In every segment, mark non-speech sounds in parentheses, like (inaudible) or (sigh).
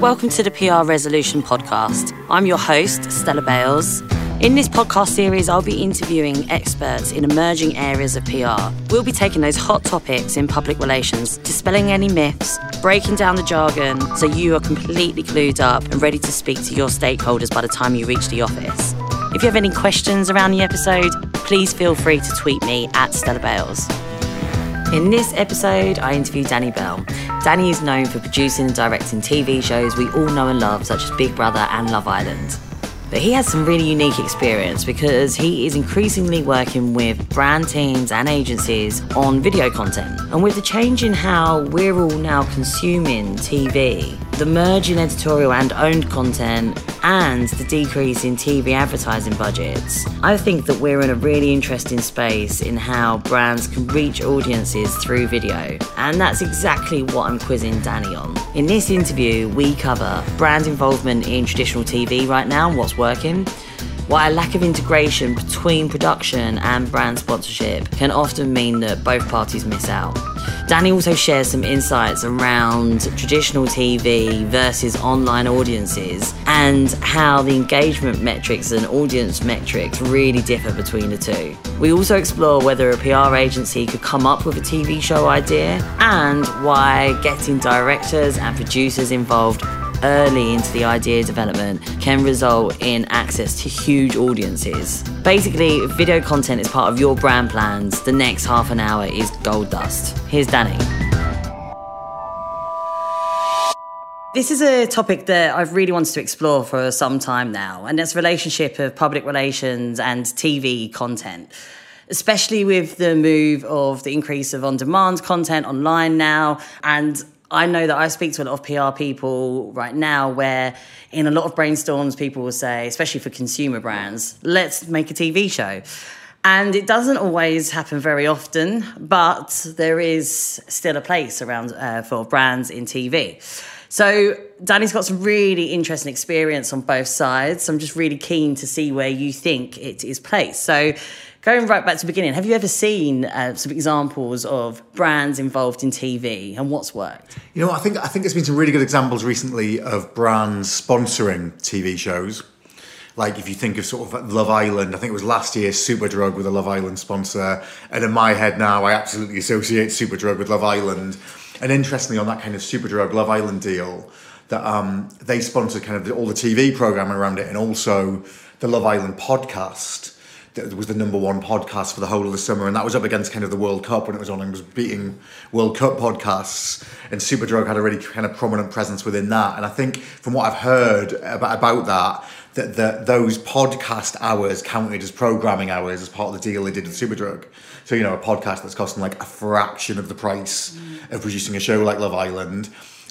Welcome to the PR Resolution Podcast. I'm your host, Stella Bales. In this podcast series, I'll be interviewing experts in emerging areas of PR. We'll be taking those hot topics in public relations, dispelling any myths, breaking down the jargon so you are completely clued up and ready to speak to your stakeholders by the time you reach the office. If you have any questions around the episode, please feel free to tweet me at Stella Bales. In this episode, I interview Danny Bell. Danny is known for producing and directing TV shows we all know and love, such as Big Brother and Love Island. But he has some really unique experience because he is increasingly working with brand teams and agencies on video content. And with the change in how we're all now consuming TV, the merge in editorial and owned content, and the decrease in TV advertising budgets, I think that we're in a really interesting space in how brands can reach audiences through video. And that's exactly what I'm quizzing Danny on. In this interview, we cover brand involvement in traditional TV right now and what's working, why a lack of integration between production and brand sponsorship can often mean that both parties miss out. Danny also shares some insights around traditional TV versus online audiences and how the engagement metrics and audience metrics really differ between the two. We also explore whether a PR agency could come up with a TV show idea and why getting directors and producers involved early into the idea development can result in access to huge audiences. Basically, video content is part of your brand plans, the next half an hour is gold dust. Here's Danny. This is a topic that I've really wanted to explore for some time now, and that's relationship of public relations and TV content especially with the move of the increase of on-demand content online now and I know that I speak to a lot of PR people right now where in a lot of brainstorms people will say, especially for consumer brands, let's make a TV show. And it doesn't always happen very often, but there is still a place around uh, for brands in TV. So Danny's got some really interesting experience on both sides. I'm just really keen to see where you think it is placed. So going right back to the beginning, have you ever seen uh, some examples of brands involved in TV and what's worked? You know, I think I think there's been some really good examples recently of brands sponsoring TV shows. Like if you think of sort of Love Island, I think it was last year Superdrug with a Love Island sponsor, and in my head now I absolutely associate Superdrug with Love Island. And interestingly, on that kind of Superdrug Love Island deal, that um, they sponsored kind of all the TV programming around it, and also the Love Island podcast that was the number one podcast for the whole of the summer, and that was up against kind of the World Cup when it was on and was beating World Cup podcasts. And Superdrug had a really kind of prominent presence within that. And I think from what I've heard about, about that, that, that those podcast hours counted as programming hours as part of the deal they did with Superdrug. So you know, a podcast that's costing like a fraction of the price mm. of producing a show like Love Island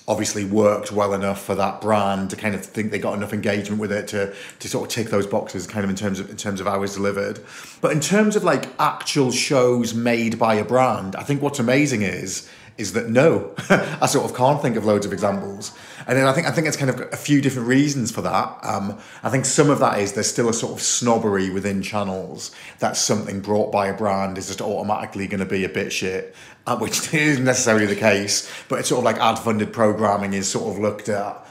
obviously worked well enough for that brand to kind of think they got enough engagement with it to to sort of tick those boxes kind of in terms of in terms of hours delivered but in terms of like actual shows made by a brand i think what's amazing is is that no, (laughs) I sort of can't think of loads of examples. And then I think I think it's kind of a few different reasons for that. Um, I think some of that is there's still a sort of snobbery within channels that something brought by a brand is just automatically going to be a bit shit, uh, which (laughs) isn't necessarily the case. But it's sort of like ad funded programming is sort of looked at.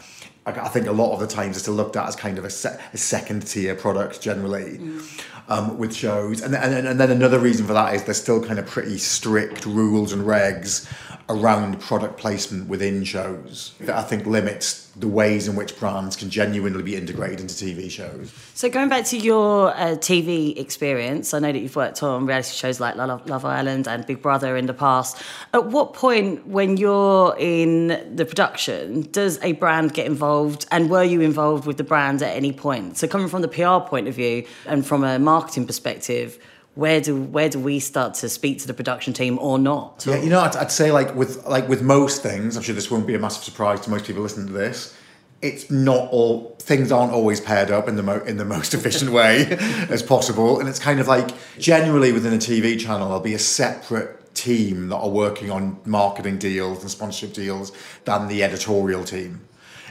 I think a lot of the times it's still looked at as kind of a, se- a second tier product generally. Mm. Um, with shows. And, and, and then another reason for that is there's still kind of pretty strict rules and regs around product placement within shows that I think limits the ways in which brands can genuinely be integrated into TV shows. So, going back to your uh, TV experience, I know that you've worked on reality shows like Love, Island and Big Brother in the past. At what point, when you're in the production, does a brand get involved? And were you involved with the brand at any point? So, coming from the PR point of view and from a marketing perspective, where do where do we start to speak to the production team or not? Yeah, you know, I'd, I'd, say like with like with most things, I'm sure this won't be a massive surprise to most people listening to this. It's not all things aren't always paired up in the mo- in the (laughs) most efficient way (laughs) as possible, and it's kind of like generally within a TV channel, there'll be a separate team that are working on marketing deals and sponsorship deals than the editorial team,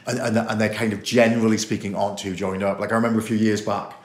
and and, and they're kind of generally speaking aren't too joined up. Like I remember a few years back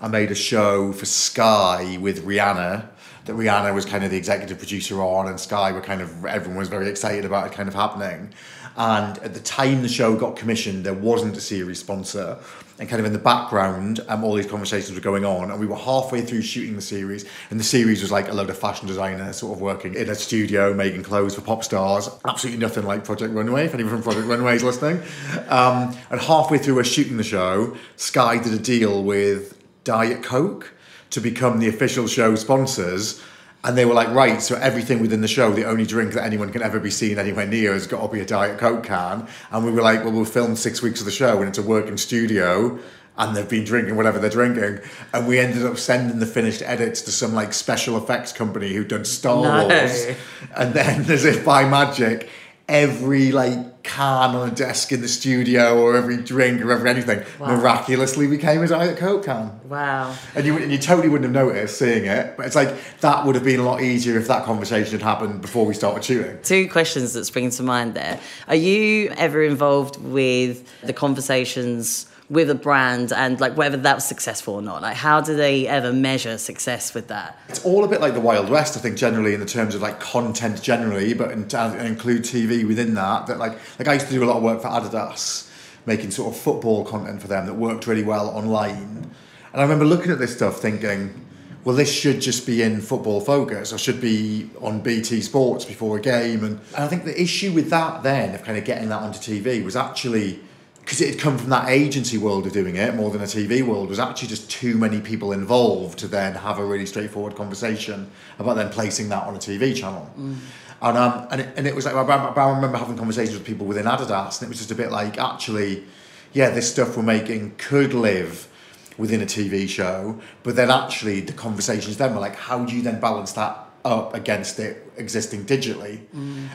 I made a show for Sky with Rihanna that Rihanna was kind of the executive producer on, and Sky were kind of everyone was very excited about it kind of happening. And at the time the show got commissioned, there wasn't a series sponsor. And kind of in the background, um, all these conversations were going on. And we were halfway through shooting the series. And the series was like a load of fashion designers sort of working in a studio, making clothes for pop stars. Absolutely nothing like Project Runway, if anyone from Project Runway is listening. Um, and halfway through us shooting the show, Sky did a deal with Diet Coke to become the official show sponsors. And they were like, right, so everything within the show, the only drink that anyone can ever be seen anywhere near has got to be a Diet Coke can. And we were like, well, we'll film six weeks of the show and it's a working studio and they've been drinking whatever they're drinking. And we ended up sending the finished edits to some like special effects company who'd done Star No. Wars. And then, (laughs) as if by magic, every like can on a desk in the studio or every drink or every anything Wow. miraculously became a Diet Coke can. Wow. And you, and you totally wouldn't have noticed seeing it, but it's like that would have been a lot easier if that conversation had happened before we started shooting. Two questions that spring to mind there. Are you ever involved with the conversations with a brand and like whether that was successful or not? Like how do they ever measure success with that? It's all a bit like the Wild West, I think, generally in the terms of like content generally, but in, include TV within that. That like like I used to do a lot of work for Adidas, making sort of football content for them that worked really well online. And I remember looking at this stuff thinking, well, this should just be in football focus I should be on BT Sports before a game. And, and I think the issue with that then, of kind of getting that onto TV, was actually because it had come from that agency world of doing it more than a TV world, was actually just too many people involved to then have a really straightforward conversation about then placing that on a TV channel. And, um, and, it, and it was like, I, I remember having conversations with people within Adidas, and it was just a bit like, actually, yeah, this stuff we're making could live within a TV show, but then actually the conversations then were like, how do you then balance that up against it existing digitally?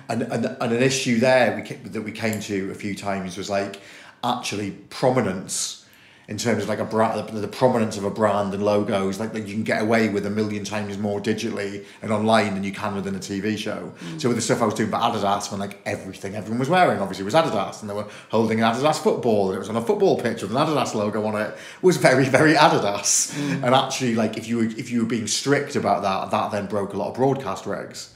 And, and and an issue there we that we came to a few times was like actually prominence in terms of like a brand, the, the prominence of a brand and logos, like, like you can get away with a million times more digitally and online than you can within a TV show. Mm. So with the stuff I was doing for Adidas, when like everything everyone was wearing obviously was Adidas, and they were holding an Adidas football, and it was on a football pitch with an Adidas logo on it, was very very Adidas. Mm. And actually, like if you were if you were being strict about that, that then broke a lot of broadcast regs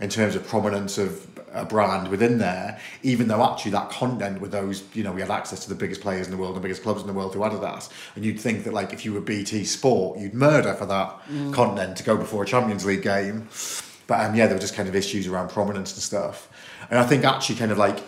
in terms of prominence of a brand within there, even though actually that content with those, you know, we had access to the biggest players in the world, the biggest clubs in the world who through Adidas, and you'd think that like if you were BT Sport, you'd murder for that content to go before a Champions League game. But um, yeah, there were just kind of issues around prominence and stuff. And I think actually kind of like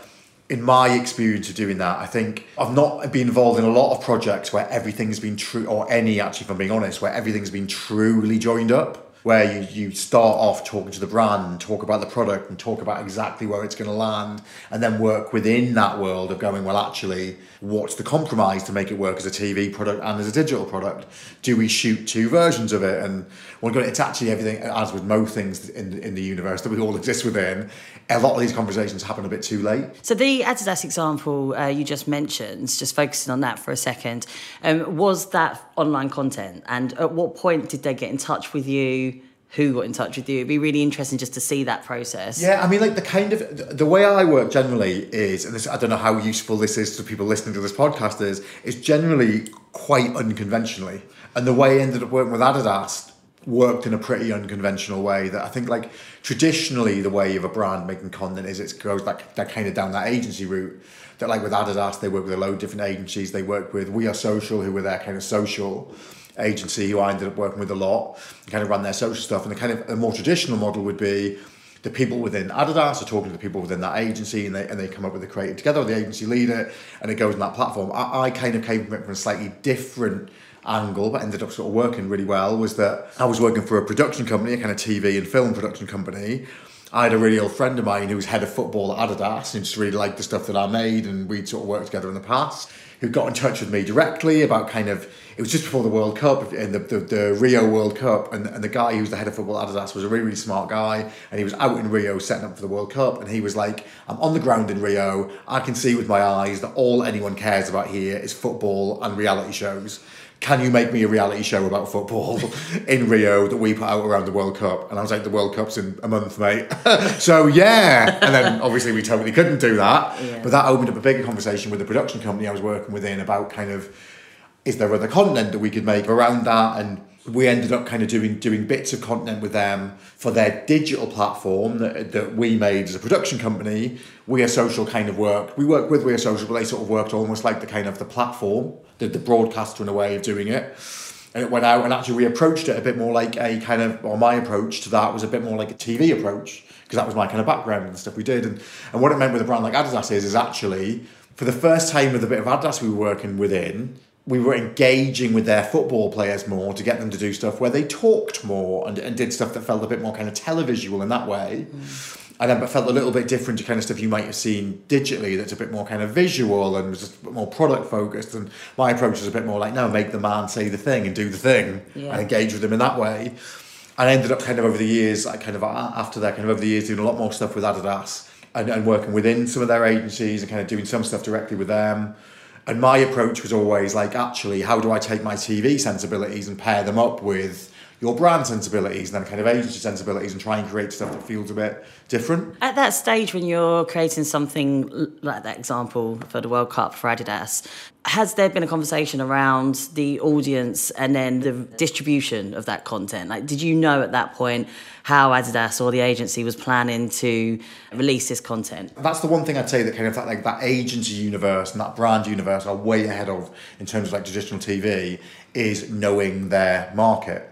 in my experience of doing that, I think I've not been involved in a lot of projects where everything's been true, or any actually, if I'm being honest, where everything's been truly joined up. Where you, you start off talking to the brand, talk about the product, and talk about exactly where it's going to land, and then work within that world of going, well, actually, what's the compromise to make it work as a TV product and as a digital product? Do we shoot two versions of it? And well, it's actually everything, as with most things in, in the universe that we all exist within, a lot of these conversations happen a bit too late. So the Adidas example uh, you just mentioned, just focusing on that for a second, um, was that online content? And at what point did they get in touch with you? Who got in touch with you? It'd be really interesting just to see that process. Yeah, I mean, like the kind of the way I work generally is, and this, I don't know how useful this is to people listening to this podcast is, is generally quite unconventionally. And the way I ended up working with Adidas worked in a pretty unconventional way. That I think, like traditionally, the way of a brand making content is it goes like that kind of down that agency route. That like with Adidas, they work with a load of different agencies. They work with We Are Social, who were their kind of social agency who I ended up working with a lot, kind of run their social stuff. And the kind of a more traditional model would be the people within Adidas are talking to the people within that agency and they, and they come up with the creative together, the agency leader, and it goes on that platform. I, I kind of came from a slightly different angle, but ended up sort of working really well, was that I was working for a production company, a kind of TV and film production company. I had a really old friend of mine who was head of football at Adidas and just really liked the stuff that I made and we'd sort of worked together in the past, who got in touch with me directly about kind of, it was just before the World Cup, in the, the, the Rio World Cup, and, and the guy who was the head of football at Adidas was a really, really smart guy, and he was out in Rio setting up for the World Cup, and he was like, I'm on the ground in Rio, I can see with my eyes that all anyone cares about here is football and reality shows can you make me a reality show about football (laughs) in Rio that we put out around the World Cup? And I was like, the World Cup's in a month, mate. (laughs) so yeah. And then obviously we totally couldn't do that. Yeah. But that opened up a bigger conversation with the production company I was working within about kind of is there other content that we could make around that and we ended up kind of doing doing bits of content with them for their digital platform that, that we made as a production company. We are social kind of work. We work with We Are Social, but they sort of worked almost like the kind of the platform, the, the broadcaster in a way of doing it. And it went out and actually we approached it a bit more like a kind of, or my approach to that was a bit more like a TV approach because that was my kind of background and the stuff we did. And, and what it meant with a brand like Adidas is, is actually for the first time with a bit of Adidas we were working within, we were engaging with their football players more to get them to do stuff where they talked more and, and did stuff that felt a bit more kind of televisual in that way. Mm. And then but felt a little bit different to kind of stuff you might have seen digitally that's a bit more kind of visual and was just a bit more product focused. And my approach was a bit more like, no, make the man say the thing and do the thing yeah. and engage with them in that way. And I ended up kind of over the years, I kind of after that, kind of over the years doing a lot more stuff with Adidas and, and working within some of their agencies and kind of doing some stuff directly with them. And my approach was always like, actually, how do I take my TV sensibilities and pair them up with your brand sensibilities and then kind of agency sensibilities and try and create stuff that feels a bit different. At that stage when you're creating something like that example for the World Cup for Adidas, has there been a conversation around the audience and then the distribution of that content? Like did you know at that point how Adidas or the agency was planning to release this content? That's the one thing I'd say that kind of that like that agency universe and that brand universe are way ahead of in terms of like traditional TV is knowing their market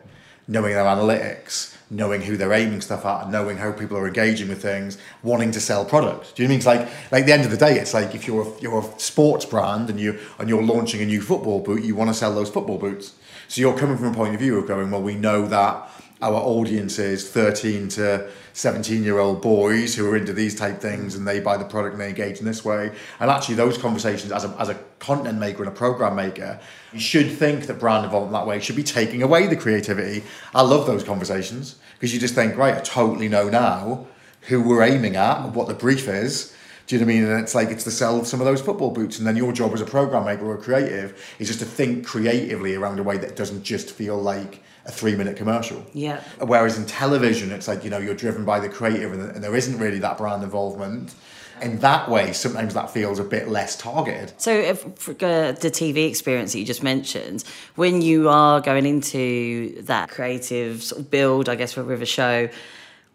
knowing their analytics, knowing who they're aiming stuff at, knowing how people are engaging with things, wanting to sell product. Do you know I mean? It's like like the end of the day, it's like if you're a, you're a sports brand and you and you're launching a new football boot, you want to sell those football boots. So you're coming from a point of view of going, well, we know that our audience is 13 to 17 year old boys who are into these type things and they buy the product and they engage in this way. And actually, those conversations as a, as a content maker and a program maker, you should think that brand involvement that way should be taking away the creativity. I love those conversations because you just think, right, I totally know now who we're aiming at, what the brief is. Do you know what I mean? And it's like it's to sell some of those football boots, and then your job as a program maker or a creative is just to think creatively around a way that doesn't just feel like a three minute commercial. Yeah. Whereas in television, it's like, you know, you're driven by the creative and, and there isn't really that brand involvement. In that way, sometimes that feels a bit less targeted. So, if, uh, the TV experience that you just mentioned, when you are going into that creative sort of build, I guess, for a show,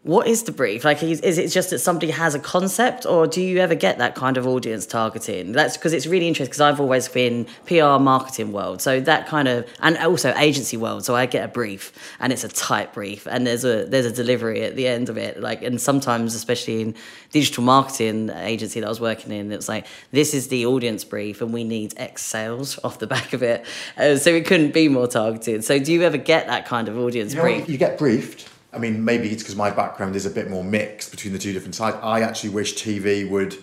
what is the brief? Like, is, is, it just that somebody has a concept, or do you ever get that kind of audience targeting? That's because it's really interesting. Because I've always been PR marketing world, so that kind of, and also agency world. So I get a brief, and it's a tight brief, and there's a there's a delivery at the end of it. Like, and sometimes, especially in digital marketing agency that I was working in, it's like this is the audience brief, and we need X sales (laughs) off the back of it. Uh, so it couldn't be more targeted. So do you ever get that kind of audience you know, brief? You get briefed I mean, maybe it's because my background is a bit more mixed between the two different sides. I actually wish TV would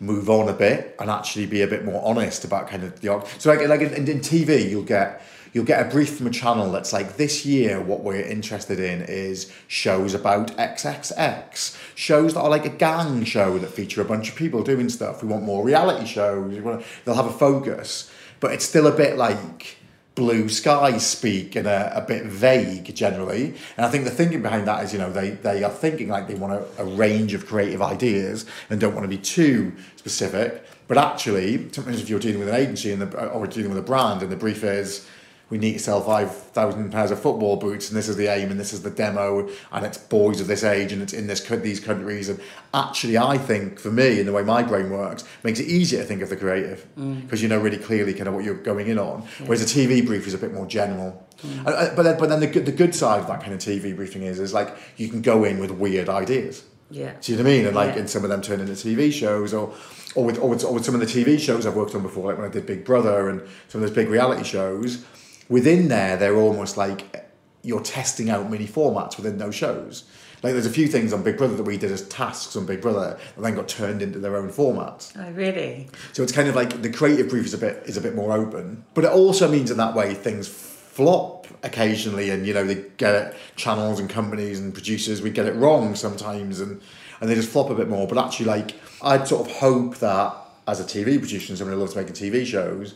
move on a bit and actually be a bit more honest about kind of the so like like in, in TV you'll get you'll get a brief from a channel that's like this year what we're interested in is shows about XXX shows that are like a gang show that feature a bunch of people doing stuff. We want more reality shows. They'll have a focus but it's still a bit like blue sky speak and a, a bit vague generally. And I think the thinking behind that is, you know, they, they are thinking like they want a, a range of creative ideas and don't want to be too specific. But actually, sometimes if you're dealing with an agency and the, or dealing with a brand and the brief is, we need to sell 5,000 pairs of football boots and this is the aim and this is the demo and it's boys of this age and it's in this these countries and actually I think for me in the way my brain works makes it easier to think of the creative because mm. you know really clearly kind of what you're going in on yeah. whereas a TV brief is a bit more general mm. uh, but then, but then the, the good side of that kind of TV briefing is is like you can go in with weird ideas yeah do you know what I mean and like yeah. and some of them turn into TV shows or or with, or with, or with some of the TV shows I've worked on before like when I did Big Brother and some of those big reality shows within there, they're almost like you're testing out mini formats within those shows. Like there's a few things on Big Brother that we did as tasks on Big Brother that then got turned into their own formats. Oh, really? So it's kind of like the creative brief is a bit is a bit more open, but it also means in that way things flop occasionally, and you know they get it, channels and companies and producers we get it wrong sometimes, and and they just flop a bit more. But actually, like I'd sort of hope that as a TV producer and someone who loves making TV shows,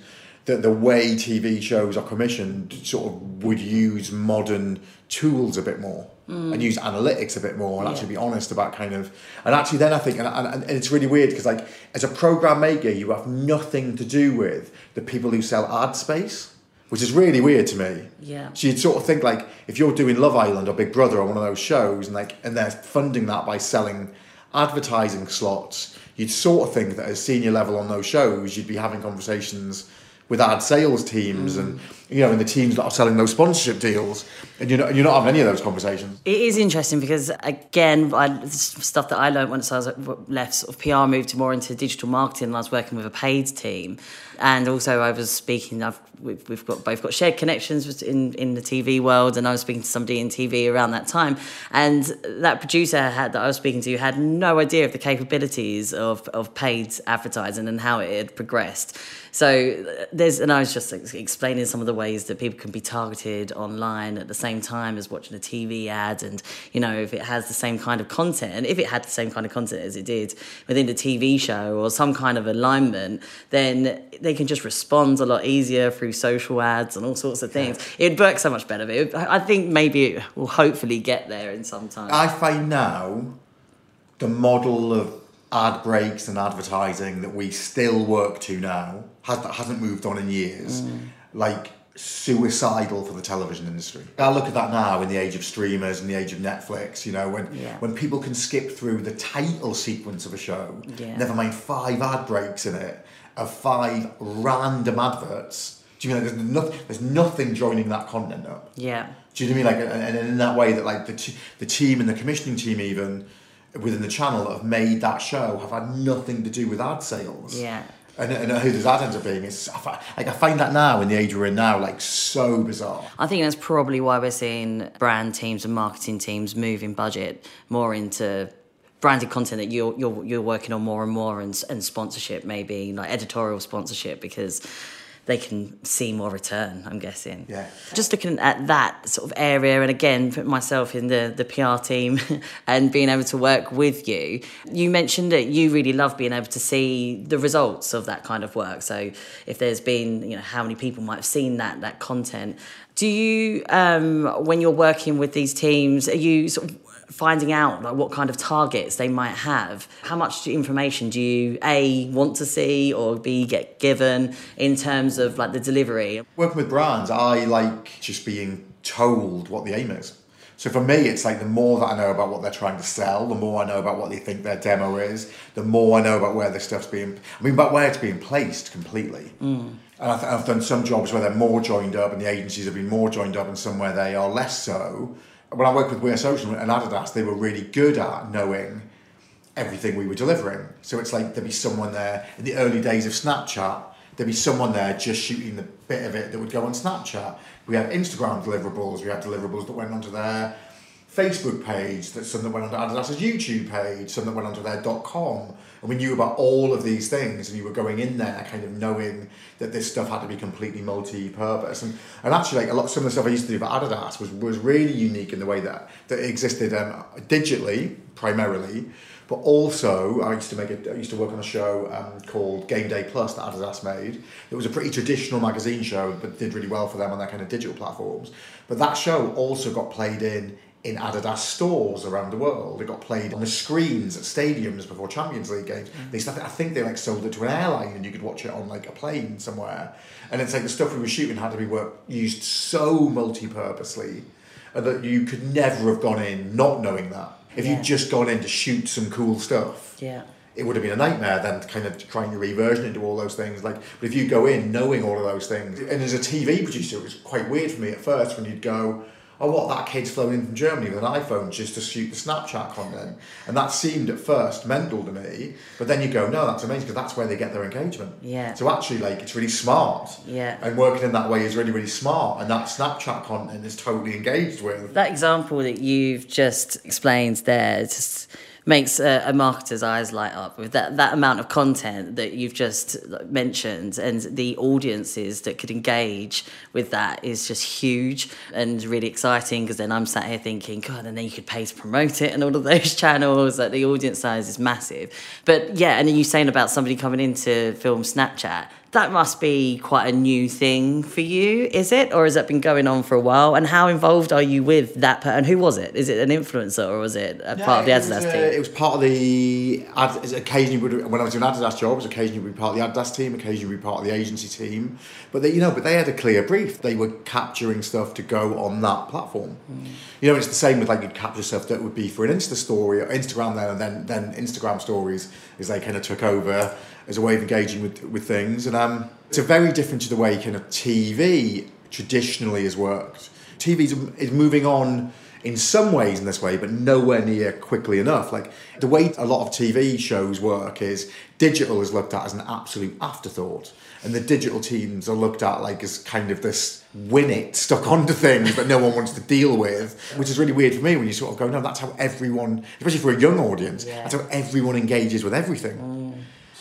that the way TV shows are commissioned sort of would use modern tools a bit more mm. and use analytics a bit more and yeah. actually be honest about kind of and actually then I think and, and, and it's really weird because like as a program maker you have nothing to do with the people who sell ad space which is really weird to me. Yeah. So you'd sort of think like if you're doing Love Island or Big Brother or one of those shows, and like and they're funding that by selling advertising slots, you'd sort of think that at senior level on those shows, you'd be having conversations with ad sales teams and you know and the teams that are selling those sponsorship deals and you're not, you're not having any of those conversations It is interesting because again, I, stuff that I learned once I was left sort of PR moved more into digital marketing. and I was working with a paid team, and also I was speaking. I've we've, we've got both got shared connections in in the TV world, and I was speaking to somebody in TV around that time, and that producer had that I was speaking to had no idea of the capabilities of of paid advertising and how it had progressed. So there's, and I was just explaining some of the ways that people can be targeted online at the same time as watching a TV ad, and you know if it has the same kind of content, and if it had the same kind of content as it did within the TV show or some kind of alignment, then they can just respond a lot easier through social ads and all sorts of things. It'd work so much better. But it, I think maybe it will hopefully get there in some time. I find now the model of ad breaks and advertising that we still work to now has, hasn't moved on in years, mm. like suicidal for the television industry. I look at that now in the age of streamers and the age of Netflix, you know, when Yeah. when people can skip through the title sequence of a show, Yeah. never mind five ad breaks in it, of five random adverts. Do you mean know there's, no, there's nothing joining that content up? yeah. Do you know what I mean? Like, and, and in that way, that like the t- the team and the commissioning team even within the channel that have made that show have had nothing to do with ad sales. Yeah. And, and who does that end up being? Like I find that now in the age we're in now, like so bizarre. I think that's probably why we're seeing brand teams and marketing teams moving budget more into branded content that you're you're, you're working on more and more and, and sponsorship maybe like editorial sponsorship because they can see more return i'm guessing. Yeah. just looking at that sort of area and again putting myself in the the pr team (laughs) and being able to work with you. You mentioned that you really love being able to see the results of that kind of work. So if there's been you know how many people might have seen that that content. Do you um when you're working with these teams are you sort of finding out like what kind of targets they might have how much information do you a want to see or b get given in terms of like the delivery Working with brands, I like just being told what the aim is. So for me, it's like the more that I know about what they're trying to sell, the more I know about what they think their demo is, the more I know about where this stuff's being, I mean, about where it's being placed completely. Mm. And I th- I've done some jobs where they're more joined up and the agencies have been more joined up and some where they are less so. When I worked with We're Social and Adidas, they were really good at knowing everything we were delivering. So it's like there'd be someone there in the early days of Snapchat, there'd be someone there just shooting the bit of it that would go on Snapchat. We had Instagram deliverables, we had deliverables that went onto their Facebook page, that some that went onto Adidas's YouTube page, some that went onto their .com. And we knew about all of these things, and you were going in there kind of knowing that this stuff had to be completely multi-purpose. And, and actually, like a lot, some of the stuff I used to do for Adidas was, was really unique in the way that, that it existed um, digitally, primarily, but also I used to make a, I used to work on a show um, called Game Day Plus that Adidas made. It was a pretty traditional magazine show, but did really well for them on their kind of digital platforms. But that show also got played in in Adidas stores around the world. It got played on the screens at stadiums before Champions League games. Mm. They started, I think they like sold it to an airline and you could watch it on like a plane somewhere. And it's like the stuff we were shooting had to be work, used so multi-purposely that you could never have gone in not knowing that. If Yeah. you'd just gone in to shoot some cool stuff, yeah it would have been a nightmare then kind of trying to reversion into all those things like but if you go in knowing all of those things and as a tv producer it was quite weird for me at first when you'd go oh what that kid's flown in from germany with an iphone just to shoot the snapchat content. And that seemed at first mental to me but then you go no that's amazing because that's where they get their engagement. Yeah. so actually like it's really smart. Yeah. and working in that way is really really smart. And that snapchat content is totally engaged with. That example that you've just explained there just makes a, a marketer's eyes light up with that, that amount of content that you've just mentioned and the audiences that could engage with that is just huge and really exciting because then I'm sat here thinking god and then you could pay to promote it and all of those (laughs) channels that the audience size is massive. But yeah and then you saying about somebody coming into film Snapchat that must be quite a new thing for you, is it? Or has that been going on for a while? And how involved are you with that? Per- and who was it? Is it an influencer or was it a part of the was, Adidas team? it it was part of the ad, occasionally would, when I was doing Adidas job, it was occasionally would be part of the Adidas team, occasionally would be part of the agency team. But they, you know, but they had a clear brief. They were capturing stuff to go on that platform. Mm. You know, it's the same with like you'd capture stuff that would be for an Insta story or Instagram then, and then then Instagram stories as they kind of took over as a way of engaging with with things. And um, it's a very different to the way kind of TV traditionally has worked. TV is moving on in some ways in this way, but nowhere near quickly enough. Like the way a lot of TV shows work is digital is looked at as an absolute afterthought, and the digital teams are looked at like as kind of this win it stuck onto things that no one wants to deal with, which is really weird for me when you sort of go, no, that's how everyone, especially for a young audience, yeah. that's how everyone engages with everything. Mm.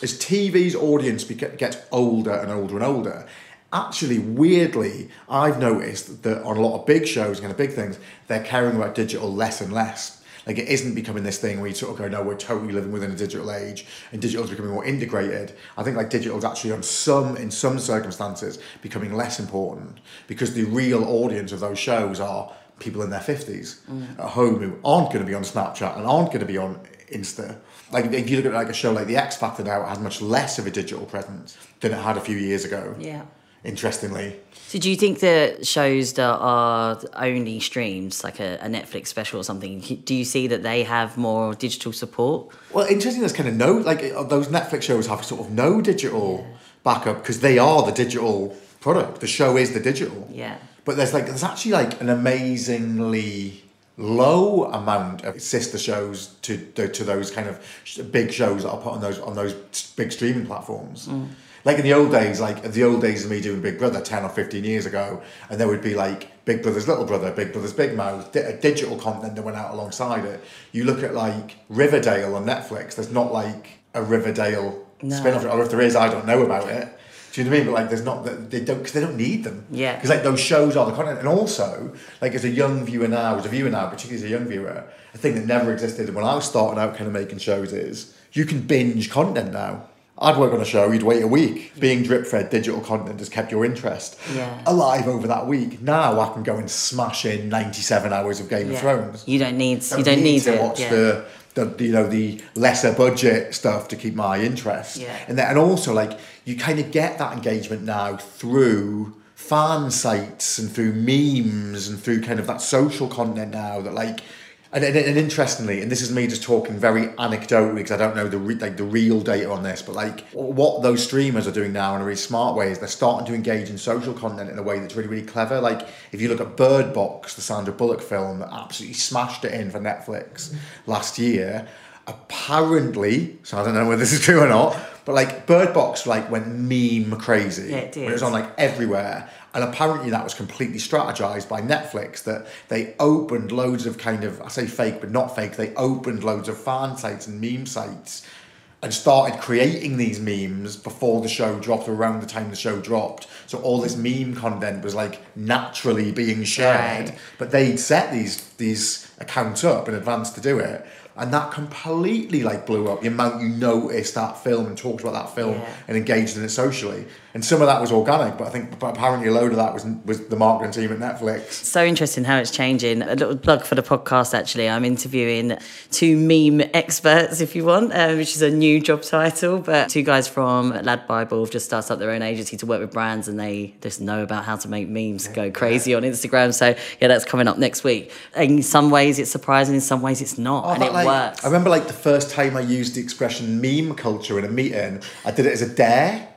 As TV's audience gets older and older and older, actually weirdly i've noticed that on a lot of big shows and kind of big things they're caring about digital less and less. Like it isn't becoming this thing where you sort of go no we're totally living within a digital age and digital is becoming more integrated. I think like digital is actually on some in some circumstances becoming less important because the real audience of those shows are people in their 50s mm. at home who aren't going to be on snapchat and aren't going to be on insta like if you look at like a show like the x factor now it has much less of a digital presence than it had a few years ago yeah interestingly. So, do you think that shows that are only streams, like a, a, Netflix special or something, do you see that they have more digital support? Well, interesting. There's kind of no like uh, those Netflix shows have sort of no digital yeah. backup because they are the digital product. The show is the digital. Yeah. But there's like there's actually like an amazingly low amount of sister shows to to those kind of big shows that are put on those on those big streaming platforms. Mm like in the old days, like the old days of me doing Big Brother 10 or 15 years ago, and there would be like Big Brother's Little Brother, Big Brother's Big Mouth, di- digital content that went out alongside it. You look at like Riverdale on Netflix, there's not like a Riverdale no. spin off, or if there is, I don't know about it. Do you know what I mean? But like, there's not that they don't because they don't need them. Yeah. Because like those shows are the content, and also like as a young viewer now, as a viewer now, particularly as a young viewer, a thing that never existed when I was starting out, kind of making shows is you can binge content now. I'd work on a show, you'd wait a week. Being drip fed digital content has kept your interest yeah. alive over that week. Now I can go and smash in 97 hours of Game yeah. of Thrones. You don't need, don't you don't need, need to watch yeah. the, the, you know, the lesser budget stuff to keep my interest. Yeah. And, then, and also, like, you kind of get that engagement now through fan sites and through memes and through kind of that social content now that, like, and, and, and, interestingly, and this is me just talking very anecdotally because I don't know the re, like the real data on this, but like what those streamers are doing now in a really smart way is they're starting to engage in social content in a way that's really really clever. Like if you look at Bird Box, the Sandra Bullock film that absolutely smashed it in for Netflix last year, apparently, so I don't know whether this is true or not, but like Bird Box like went meme crazy. Yeah, it did. It was on like everywhere. And apparently that was completely strategized by Netflix that they opened loads of kind of, I say fake, but not fake, they opened loads of fan sites and meme sites and started creating these memes before the show dropped, or around the time the show dropped. So all this meme content was like naturally being shared, right. but they'd set these these accounts up in advance to do it and that completely like blew up the amount you noticed that film and talked about that film yeah. and engaged in it socially and some of that was organic but i think apparently a load of that was was the marketing team at netflix. So interesting how it's changing. A little plug for the podcast actually. I'm interviewing two meme experts if you want uh, which is a new job title but two guys from LADbible have just started up their own agency to work with brands and they just know about how to make memes go crazy on instagram. So yeah that's coming up next week. In some ways it's surprising in some ways it's not oh, and it like, works. I remember like the first time I used the expression meme culture in a meeting, I did it as a dare.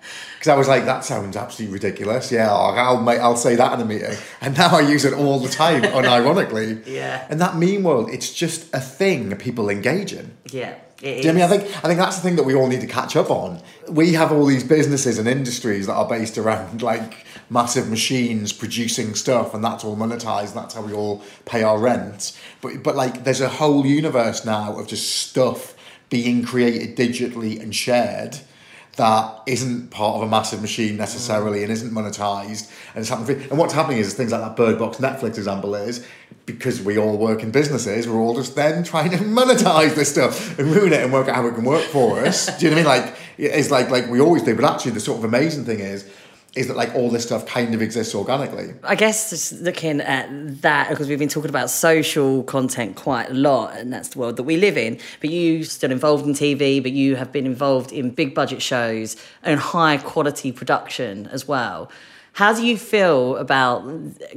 Because I was like, that sounds absolutely ridiculous. Yeah, I'll, I'll say that in a meeting. And now I use it all the time, (laughs) unironically. Yeah. And that meme world, it's just a thing people engage in. Yeah. Do you know I mean? I think I think that's the thing that we all need to catch up on. We have all these businesses and industries that are based around (laughs) like massive machines producing stuff, and that's all monetized. That's how we all pay our rent. But but like, there's a whole universe now of just stuff being created digitally and shared that isn't part of a massive machine necessarily and isn't monetized. And it's happening and what's happening is things like that bird box netflix example is because we all work in businesses we're all just then trying to monetize this stuff and ruin it and work out how it can work for us. Do you know what i mean? Like it's like like we always do but actually the sort of amazing thing is is that like all this stuff kind of exists organically. I guess just looking at that, because we've been talking about social content quite a lot, and that's the world that we live in. But you still involved in TV, but you have been involved in big budget shows and high quality production as well. How do you feel about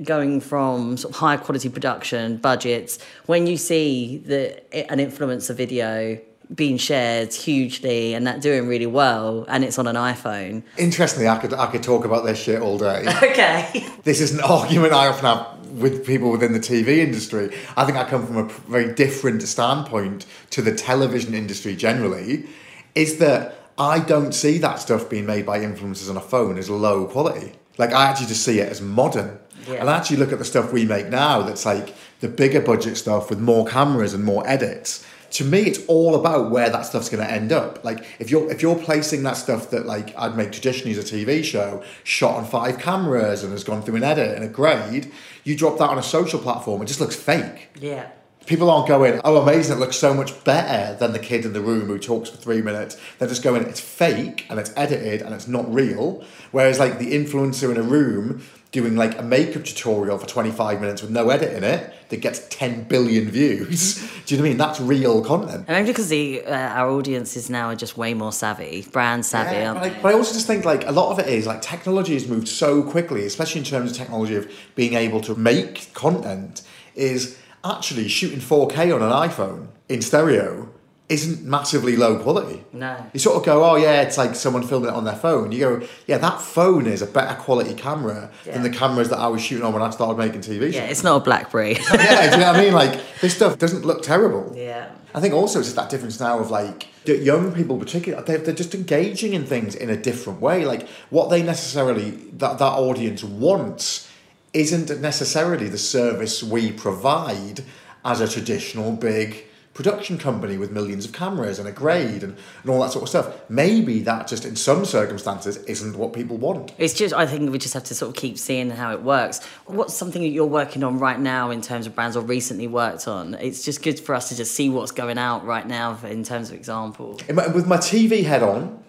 going from sort of high quality production budgets when you see the an influencer video being shared hugely and that doing really well and it's on an iPhone. Interestingly, I could I could talk about this shit all day. (laughs) Okay. This is an (laughs) argument I often have with people within the TV industry. I think I come from a very different standpoint to the television industry generally. Is that I don't see that stuff being made by influencers on a phone as low quality. Like I actually just see it as modern. Yeah. And I actually look at the stuff we make now that's like the bigger budget stuff with more cameras and more edits. To me, it's all about where that stuff's going to end up. Like if you're if you're placing that stuff that like I'd make traditionally as a TV show, shot on five cameras and has gone through an edit and a grade, you drop that on a social platform, it just looks fake. Yeah. People aren't going, oh, amazing, it looks so much better than the kid in the room who talks for three minutes. They're just going, it's fake and it's edited and it's not real. Whereas, like, the influencer in a room doing like a makeup tutorial for 25 minutes with no edit in it that gets 10 billion views. (laughs) Do you know what I mean? That's real content. And maybe because the uh, our audiences now are just way more savvy, brand savvy. Yeah, aren't but, I, but I also just think like a lot of it is like technology has moved so quickly, especially in terms of technology of being able to make content, is actually shooting 4K on an iPhone in stereo isn't massively low quality. No. You sort of go, oh yeah, it's like someone filming it on their phone. You go, yeah, that phone is a better quality camera Yeah. than the cameras that I was shooting on when I started making TV yeah, it's not a BlackBerry. (laughs) yeah, do you know what I mean? (laughs) Like this stuff doesn't look terrible. yeah. I think also it's just that difference now of like young people, particularly, they're, they're just engaging in things in a different way. Like what they necessarily that that audience wants isn't necessarily the service we provide as a traditional big production company with millions of cameras and a grade and, and all that sort of stuff. Maybe that just in some circumstances isn't what people want. It's just, I think we just have to sort of keep seeing how it works. What's something that you're working on right now in terms of brands or recently worked on? It's just good for us to just see what's going out right now in terms of example. My- with my TV head on,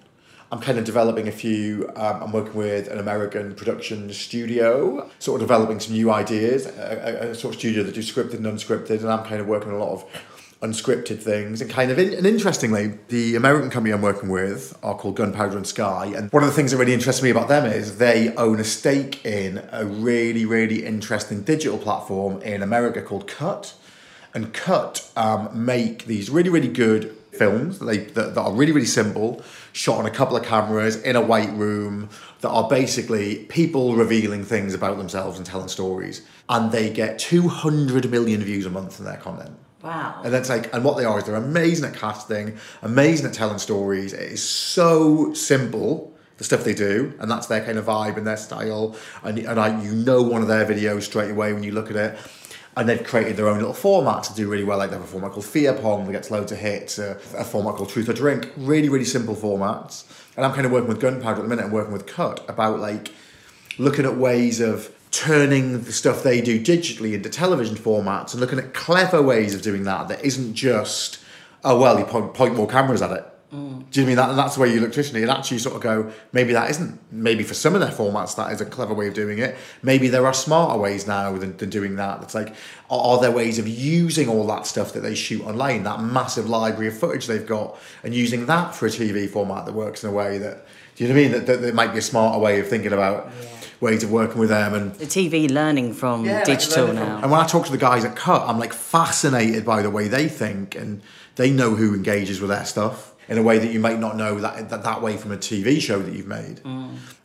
I'm kind of developing a few. Um, I'm working with an American production studio, sort of developing some new ideas. A, a, a sort of studio that do scripted and unscripted, and I'm kind of working a lot of unscripted things. And kind of, in, and interestingly, the American company I'm working with are called Gunpowder and Sky. And one of the things that really interests me about them is they own a stake in a really, really interesting digital platform in America called Cut and Cut um, make these really, really good films that, they, that, that are really, really simple, shot on a couple of cameras in a white room, that are basically people revealing things about themselves and telling stories. And they get 200 million views a month on their content. Wow. And that's like, and what they are is they're amazing at casting, amazing at telling stories. It is so simple, the stuff they do, and that's their kind of vibe and their style. And, and I, you know one of their videos straight away when you look at it. And they've created their own little format to do really well. Like they have a format called Fear Pong that gets loads of hits, a, a format called Truth or Drink. Really, really simple formats. And I'm kind of working with Gunpowder at the minute and working with Cut about like looking at ways of turning the stuff they do digitally into television formats and looking at clever ways of doing that that isn't just oh well you point, point more cameras at it. Mm. Do you mean that and that's the way you look traditionally and actually sort of go maybe that isn't maybe for some of their formats that is a clever way of doing it. Maybe there are smarter ways now than, than doing that. It's like are, are there ways of using all that stuff that they shoot online that massive library of footage they've got and using that for a tv format that works in a way that do you know what I mean? That, that, that might be a smarter way of thinking about ways of working with them and The TV learning from like, digital learning from- now. And when I talk to the guys at Cut, I'm like fascinated by the way they think and they know who engages with their stuff in a way that you might not know that that, that way from a TV show that you've made.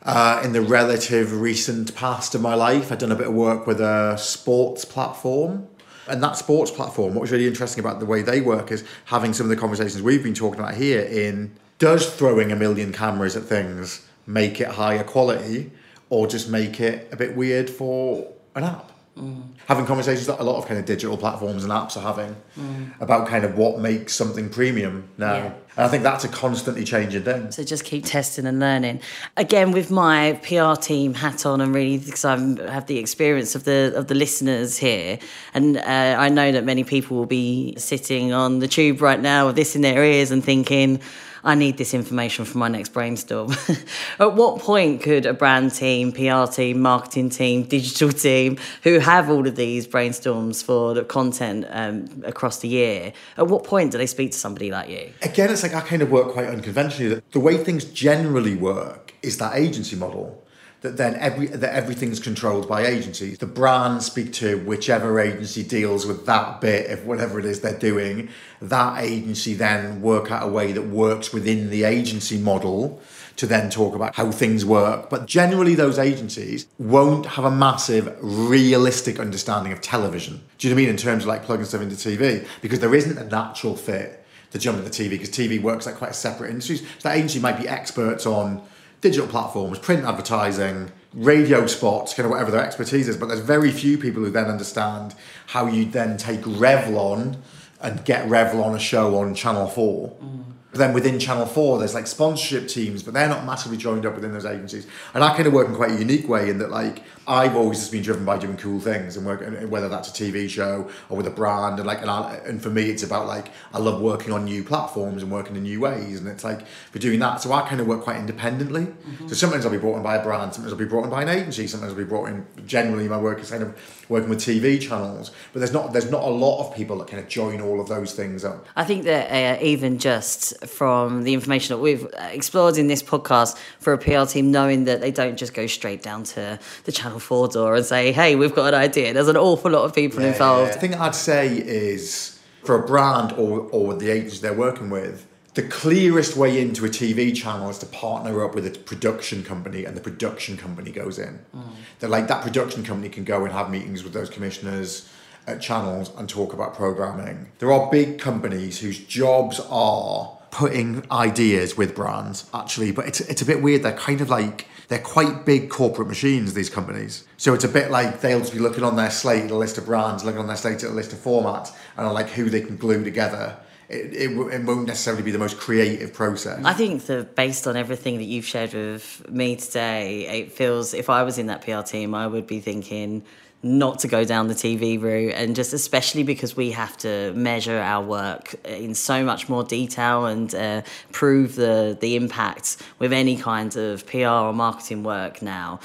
Uh, in the relative recent past of my life, I've done a bit of work with a sports platform. And that sports platform, what was really interesting about the way they work is having some of the conversations we've been talking about here in does throwing a million cameras at things make it higher quality or just make it a bit weird for an app? Having conversations that a lot of kind of digital platforms and apps are having about kind of what makes something premium now. Yeah. And I think that's a constantly changing thing. So just keep testing and learning. Again, with my PR team hat on, and really because I have the experience of the of the listeners here, and uh, I know that many people will be sitting on the tube right now with this in their ears and thinking. I need this information for my next brainstorm. (laughs) At what point could a brand team, PR team, marketing team, digital team, who have all of these brainstorms for the content um, across the year, at what point do they speak to somebody like you? Again, it's like I kind of work quite unconventionally. The way things generally work is that agency model that then every that everything's controlled by agencies. The brands speak to whichever agency deals with that bit of whatever it is they're doing. That agency then work out a way that works within the agency model to then talk about how things work. But generally, those agencies won't have a massive, realistic understanding of television. Do you know what I mean? In terms of like plugging stuff into TV, because there isn't a natural fit to jump into TV, because TV works like quite a separate industry. So that agency might be experts on digital platforms, print advertising, radio spots, kind of whatever their expertise is. But there's very few people who then understand how you then take Revlon and get Revlon a show on Channel 4. Mm. But then within Channel 4, there's like sponsorship teams, but they're not massively joined up within those agencies. And I kind of work in quite a unique way in that, like, I've always just been driven by doing cool things and work, whether that's a TV show or with a brand. And like, and, I, and for me, it's about like, I love working on new platforms and working in new ways. And it's like, for doing that, so I kind of work quite independently. Mm-hmm. So sometimes I'll be brought in by a brand, sometimes I'll be brought in by an agency, sometimes I'll be brought in, generally my work is kind of working with TV channels. But there's not, there's not a lot of people that kind of join all of those things up. I think that uh, even just from the information that we've explored in this podcast for a PR team, knowing that they don't just go straight down to the channel four door and say, hey, we've got an idea. There's an awful lot of people yeah, involved. Yeah. The thing I'd say is for a brand or, or the agency they're working with, the clearest way into a TV channel is to partner up with a production company and the production company goes in. Mm. That like that production company can go and have meetings with those commissioners at channels and talk about programming. There are big companies whose jobs are putting ideas with brands actually, but it's it's a bit weird. They're kind of like they're quite big corporate machines, these companies. So it's a bit like they'll just be looking on their slate a list of brands, looking on their slate at a list of formats, and like who they can glue together. It, it, it, won't necessarily be the most creative process. I think that based on everything that you've shared with me today, it feels if I was in that PR team, I would be thinking not to go down the TV route, and just especially because we have to measure our work in so much more detail and uh, prove the the impact with any kind of PR or marketing work now.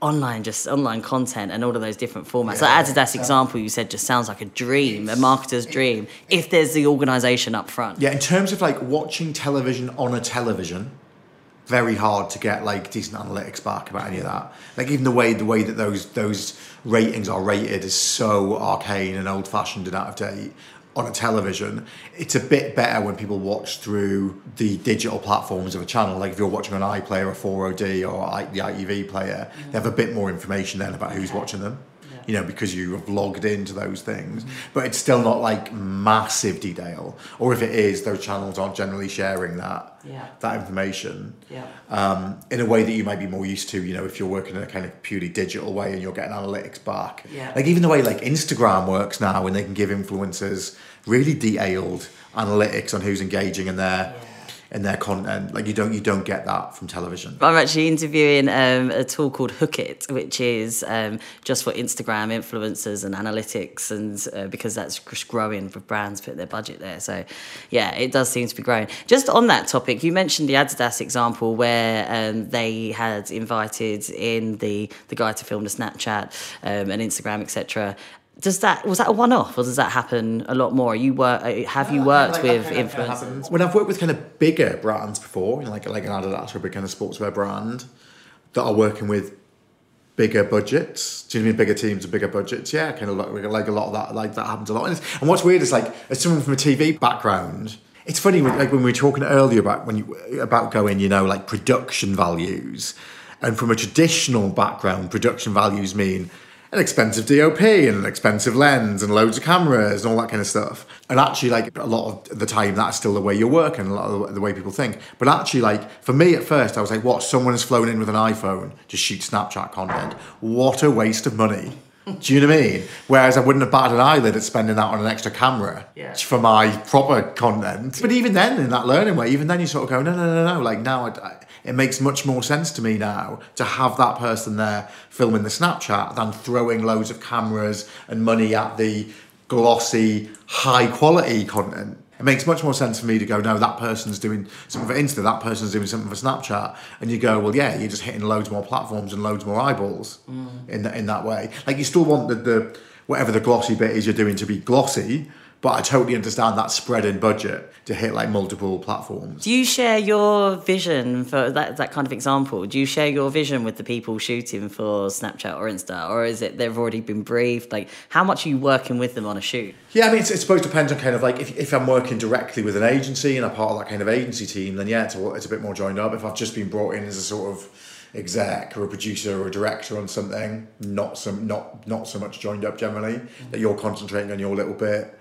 Online, just online content and all of those different formats. Yeah, like Adidas yeah. example you said just sounds like a dream, a marketer's dream. If there's the organisation up front. Yeah, in terms of like watching television on a television, very hard to get like decent analytics back about any of that. Like even the way the way that those those ratings are rated is so arcane and old fashioned and out of date on a television. It's a bit better when people watch through the digital platforms of a channel. Like if you're watching on iPlayer or 4OD or the ITV player, mm-hmm. they have a bit more information then about who's watching them you know, because you have logged into those things. Mm-hmm. But it's still not like massive detail. Or if it is, those channels aren't generally sharing that yeah. that information yeah. um, in a way that you might be more used to. You know, if you're working in a kind of purely digital way and you're getting analytics back. Yeah. Like even the way like Instagram works now, when they can give influencers really detailed analytics on who's engaging in their in their content. Like you don't you don't get that from television. I'm actually interviewing um, a tool called Hookit, which is um, just for Instagram influencers and analytics, and uh, because that's just growing for brands put their budget there. So yeah, it does seem to be growing. Just on that topic, you mentioned the Adidas example where um, they had invited in the the guy to film the Snapchat um, and Instagram, etc does that was that a one-off or does that happen a lot more? You work uh, have you worked like with influencers when i've worked with kind of bigger brands before you know, like like an adidas or a big kind of sportswear brand that are working with bigger budgets. Do you mean? Bigger teams and bigger budgets. Yeah kind of like, like a lot of that like that happens a lot. And, and what's weird is like as someone from a tv background it's funny like when we were talking earlier about when you about going you know like production values. And from a traditional background production values mean an expensive DOP and an expensive lens and loads of cameras and all that kind of stuff. And actually, like a lot of the time, that's still the way you're working, a lot of the way people think. But actually, like for me at first, I was like, what? Someone has flown in with an iPhone to shoot Snapchat content. What a waste of money. Do you know what I mean? Whereas I wouldn't have batted an eyelid at spending that on an extra camera yeah. for my proper content. But even then, in that learning way, even then you sort of go, no, no, no, no. Like now, I, it makes much more sense to me now to have that person there filming the Snapchat than throwing loads of cameras and money at the glossy, high quality content. It makes much more sense for me to go, no, that person's doing something for Insta, that person's doing something for Snapchat, and you go, well, yeah, you're just hitting loads more platforms and loads more eyeballs Mm. in that in that way. Like you still want the, the whatever the glossy bit is you're doing to be glossy, but I totally understand that spread in budget to hit like multiple platforms. Do you share your vision for that, that kind of example? Do you share your vision with the people shooting for Snapchat or Insta? Or is it they've already been briefed? Like, how much are you working with them on a shoot? Yeah, I mean, it's, it's supposed to depend on kind of like if, if I'm working directly with an agency and I'm part of that kind of agency team, then yeah, it's a, it's a bit more joined up. If I've just been brought in as a sort of exec or a producer or a director on something, not some not not so much joined up generally. That you're concentrating on your little bit,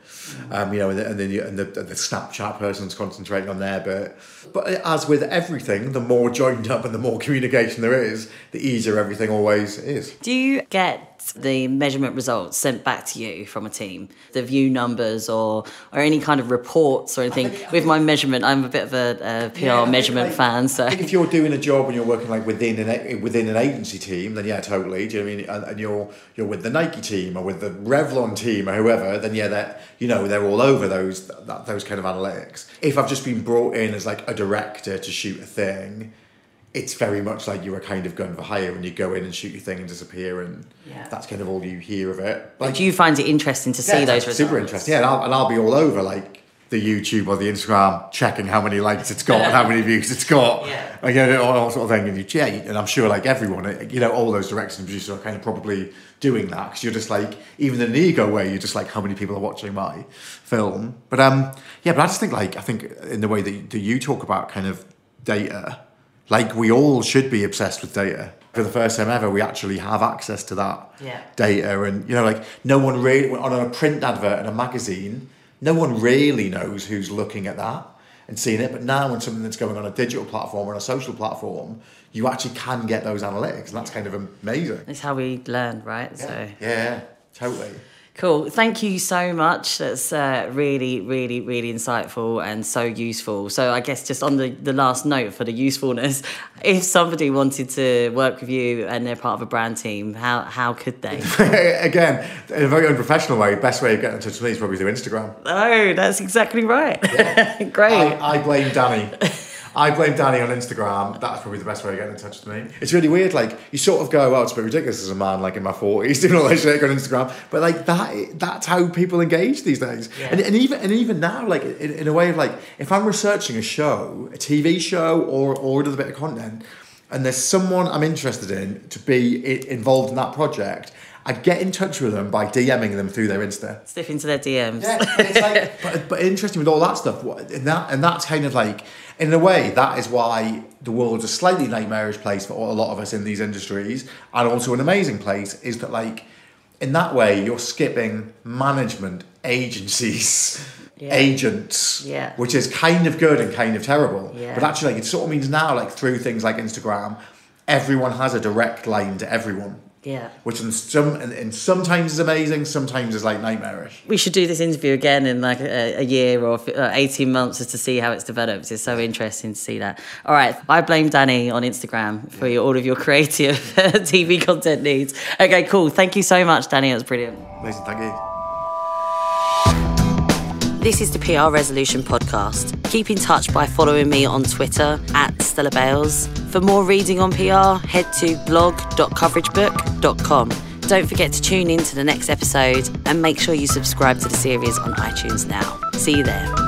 um, you know, and, and then you, and the, the Snapchat person's concentrating on their bit. But as with everything, the more joined up and the more communication there is, the easier everything always is. Do you get the measurement results sent back to you from a team, the view numbers or or any kind of reports or anything? think- (laughs) with my measurement, I'm a bit of a, a PR Yeah, measurement like, fan, so I think if you're doing a job and you're working like within an within an agency team, then yeah, totally. Do you know what I mean? And, and you're you're with the Nike team or with the Revlon team or whoever, then yeah, that you know they're all over those that, those kind of analytics. If I've just been brought in as like a director to shoot a thing, it's very much like you're a kind of gun for hire and you go in and shoot your thing and disappear, and Yeah. that's kind of all you hear of it. Like, do you find it interesting to see those results? Super interesting. Yeah, and I'll, and I'll be all over like the YouTube or the Instagram, checking how many likes it's got and how many views it's got. (laughs) Yeah. I get it all, all sort of thing. And you, yeah, and I'm sure like everyone, uh, you know, all those directors and producers are kind of probably doing that because you're just like, even in an ego way, you're just like, how many people are watching my film? But um, yeah, but I just think like I think in the way that that you talk about kind of data, like we all should be obsessed with data. For the first time ever, we actually have access to that Yeah. data, and you know, like no one really on a print advert in a magazine, no one really knows who's looking at that and seeing it. But now, when something that's going on a digital platform or on a social platform, you actually can get those analytics, and that's kind of amazing. It's how we learn, right? So Yeah, yeah, totally. Cool. Thank you so much. That's uh, really, really, really insightful and so useful. So, I guess just on the, the last note for the usefulness, (laughs) if somebody wanted to work with you and they're part of a brand team, how, how could they? (laughs) Again, in a very unprofessional way, best way of getting in touch with me is probably through Instagram. oh, that's exactly right. (laughs) Great. I, I blame Danny. I blame Danny on Instagram. That's probably the best way of getting in touch with me. It's really weird. Like you sort of go, "Well, it's a bit ridiculous as a man, like in my forties, (laughs) doing all that shit on Instagram." But like that, that's how people engage these days. Yeah. And, and even and even now, like in, in a way of like, if I'm researching a show, a TV show, or or another bit of content, and there's someone I'm interested in to be involved in that project. I get in touch with them by DMing them through their Insta. Slip into their DMs. Yeah, it's like, (laughs) but, but interesting with all that stuff, what- and that and that's kind of like, in a way, that is why the world's a slightly nightmarish place for a lot of us in these industries, and also an amazing place. Is that like, in that way, you're skipping management agencies. Yeah. Agents, Yeah. which is kind of good and kind of terrible. Yeah. But actually, like, it sort of means now, like through things like Instagram, everyone has a direct line to everyone, Yeah. which in some and, and sometimes is amazing, sometimes is like nightmarish. We should do this interview again in like a, a year or uh, 18 months just to see how it's developed. It's so interesting to see that. All right. I blame Danny on Instagram for your, all of your creative (laughs) TV content needs. Okay, cool. Thank you so much, Danny. It was brilliant. Amazing, thank you. This is the PR Resolution Podcast. Keep in touch by following me on Twitter at Stella Bayles. For more reading on PR, head to blog.coveragebook.com. Don't forget to tune in to the next episode and make sure you subscribe to the series on iTunes now. See you there.